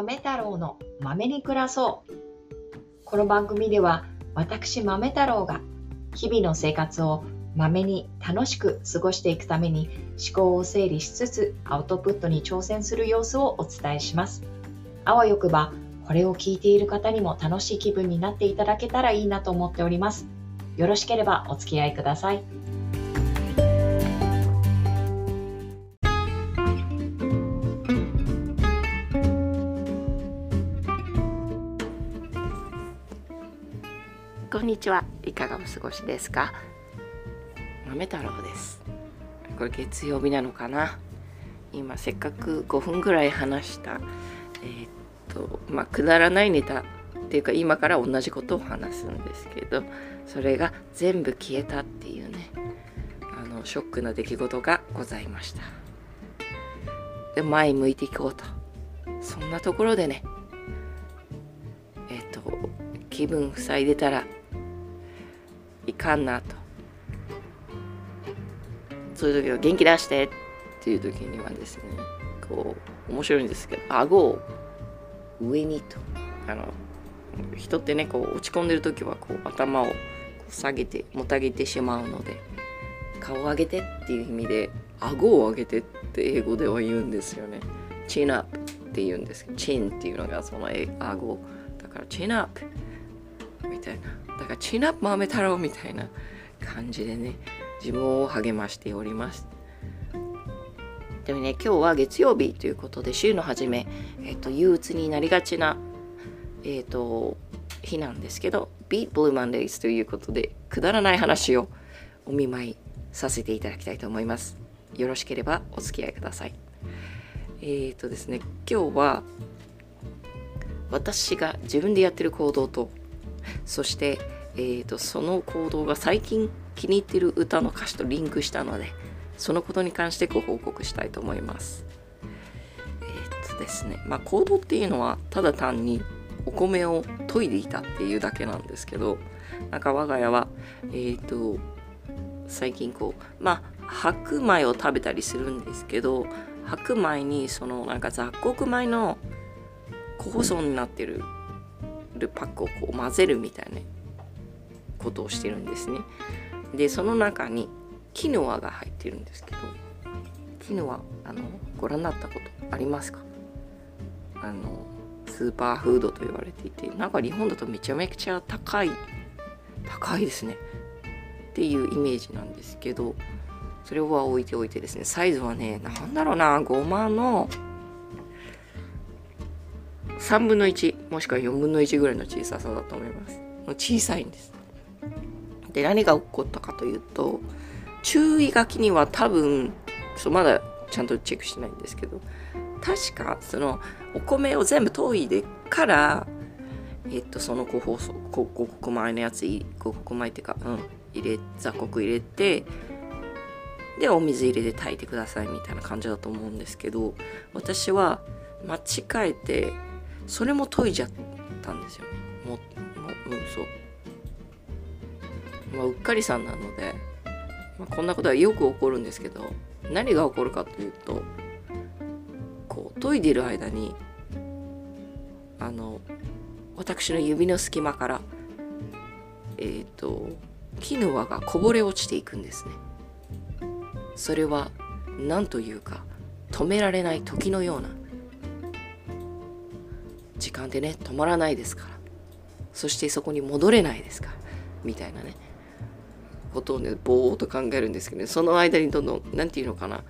豆太郎の豆に暮らそう。この番組では私豆太郎が日々の生活を豆に楽しく過ごしていくために思考を整理しつつアウトプットに挑戦する様子をお伝えします。あわよくばこれを聞いている方にも楽しい気分になっていただけたらいいなと思っております。よろしければお付き合いください。こんにちは。いかがお過ごしですか？豆太郎です。これ月曜日なのかな？今せっかく5分ぐらい話した、えー、っと、まあ、くだらないネタっていうか今から同じことを話すんですけど、それが全部消えたっていうね、あの、ショックな出来事がございました。で、前向いていこうと。そんなところでね、えっと、気分塞いでたらいかんなと。そういう時は元気出してっていう時にはですねこう面白いんですけど顎を上にと。あの人ってねこう落ち込んでる時はこう頭を下げてもたげてしまうので顔を上げてっていう意味で顎を上げてって英語では言うんですよね。チンアップって言うんですけどチンっていうのがその顎。だからチンアップみたいな。だからチナップ豆太郎みたいな感じでね自分を励ましております。でもね今日は月曜日ということで週の初め、えっと、憂鬱になりがちな、えっと、日なんですけど Beat Blue Mondays ということでくだらない話をお見舞いさせていただきたいと思います。よろしければお付き合いください。えっ、とですね今日は私が自分でやってる行動とそして、えーと、その行動が最近気に入ってる歌の歌詞とリンクしたのでそのことに関してご報告したいと思います。えっ、ー、とですねまあ行動っていうのはただ単にお米を研いでいたっていうだけなんですけどなんか我が家はえっ、ー、と最近こうまあ白米を食べたりするんですけど白米にそのなんか雑穀米の酵素になってるるパックをこう混ぜるみたいなことをしてるんですね。でその中にキヌアが入ってるんですけどキヌアあのご覧になったことありますか？あのスーパーフードと言われていてなんか日本だとめちゃめちゃ高い高いですねっていうイメージなんですけどそれは置いておいてですねサイズはね何だろうなごまの3分の1もしくは4分の1ぐらいの小ささだと思います。小さいんです。で何が起こったかというと注意書きには多分そうまだちゃんとチェックしてないんですけど確かそのお米を全部研いでからえっとその個包装五穀米のやつ五穀米っていうかうん入れ雑穀入れてでお水入れて炊いてくださいみたいな感じだと思うんですけど私は間違えてそれも解いちゃったんですよ。ももうんそう。まあ、うっかりさんなので、まあ、こんなことはよく起こるんですけど何が起こるかというとこう研いでる間にあの私の指の隙間からえっ、ー、とキヌアがこぼれ落ちていくんですね。それは何というか止められない時のような時間でね止まらないですから。そしてそこに戻れないですから。みたいなね。ことをねぼーっと考えるんですけどね。その間にどんどん何て言うのかな。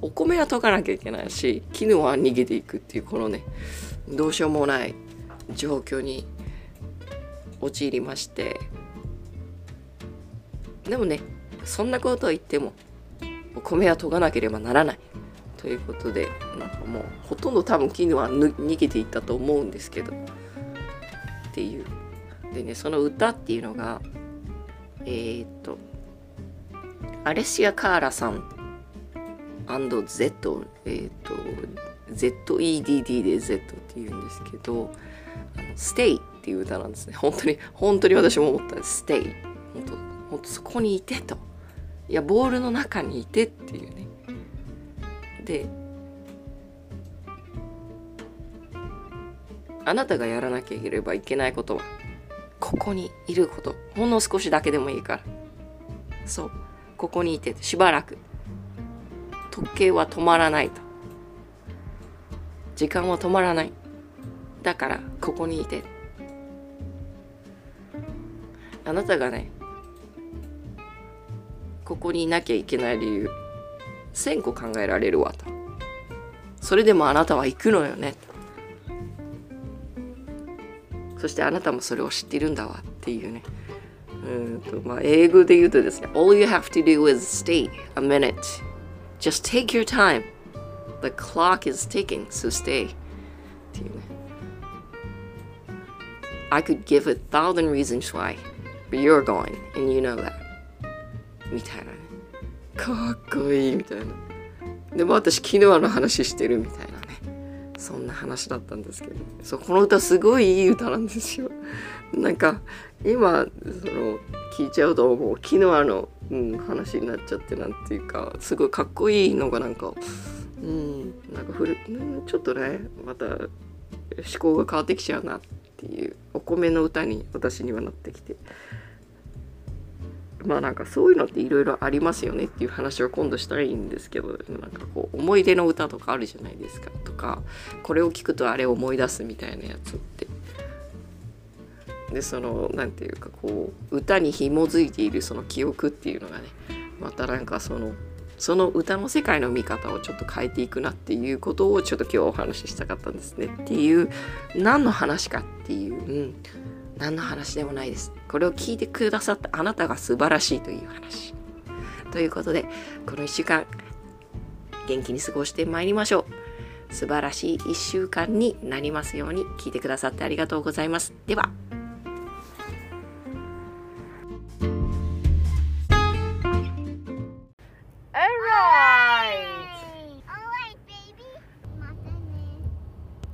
お米は溶かなきゃいけないし絹は逃げていくっていうこのねどうしようもない状況に陥りまして。でもねそんなことを言ってもお米は研がなければならない。ということでなんかもうほとんど多分絹は逃げていったと思うんですけどっていう。でねその歌っていうのがえー、っとアレシア・カーラさん &Z えー、っと ZEDD で Z っていうんですけどあの Stay っていう歌なんですね。本当に本当に私も思った Stay 本当本当そこにいてと。いやボールの中にいてっていうね。あなたがやらなきゃいければいけないことはここにいること。ほんの少しだけでもいいから。そう。ここにいてしばらく時計は止まらないと。時間は止まらない。だからここにいて。あなたがねここにいなきゃいけない理由。1000個考えられるわとそれでもあなたは行くのよねそしてあなたもそれを知っているんだわっていうねうんとまあ英語で言うとですね All you have to do is stay a minute just take your time the clock is ticking so stay っていうね I could give a thousand reasons why but you're going and you know that みたいなねかっこいいみたいな。でも私昨日の話してるみたいなね。そんな話だったんですけど。そうこの歌すごいいい歌なんですよ。なんか今その聞いちゃうともう。昨日の、うん、話になっちゃってなんていうかすごいかっこいいのがなんかうんなんかふる、うん、ちょっとねまた思考が変わってきちゃうなっていうお米の歌に私にはなってきて。まあなんかそういうのっていろいろありますよねっていう話を今度したらいいんですけどなんかこう思い出の歌とかあるじゃないですかとかこれを聞くとあれを思い出すみたいなやつって。でその何て言うかこう歌に紐づいているその記憶っていうのがねまたなんかそのその歌の世界の見方をちょっと変えていくなっていうことをちょっと今日お話ししたかったんですね。っていう何の話かっていう、うん、何の話でもないです。これを聞いてくださったあなたが素晴らしいという話。ということで、この1週間、元気に過ごしてまいりましょう。素晴らしい1週間になりますように聞いてくださってありがとうございます。では。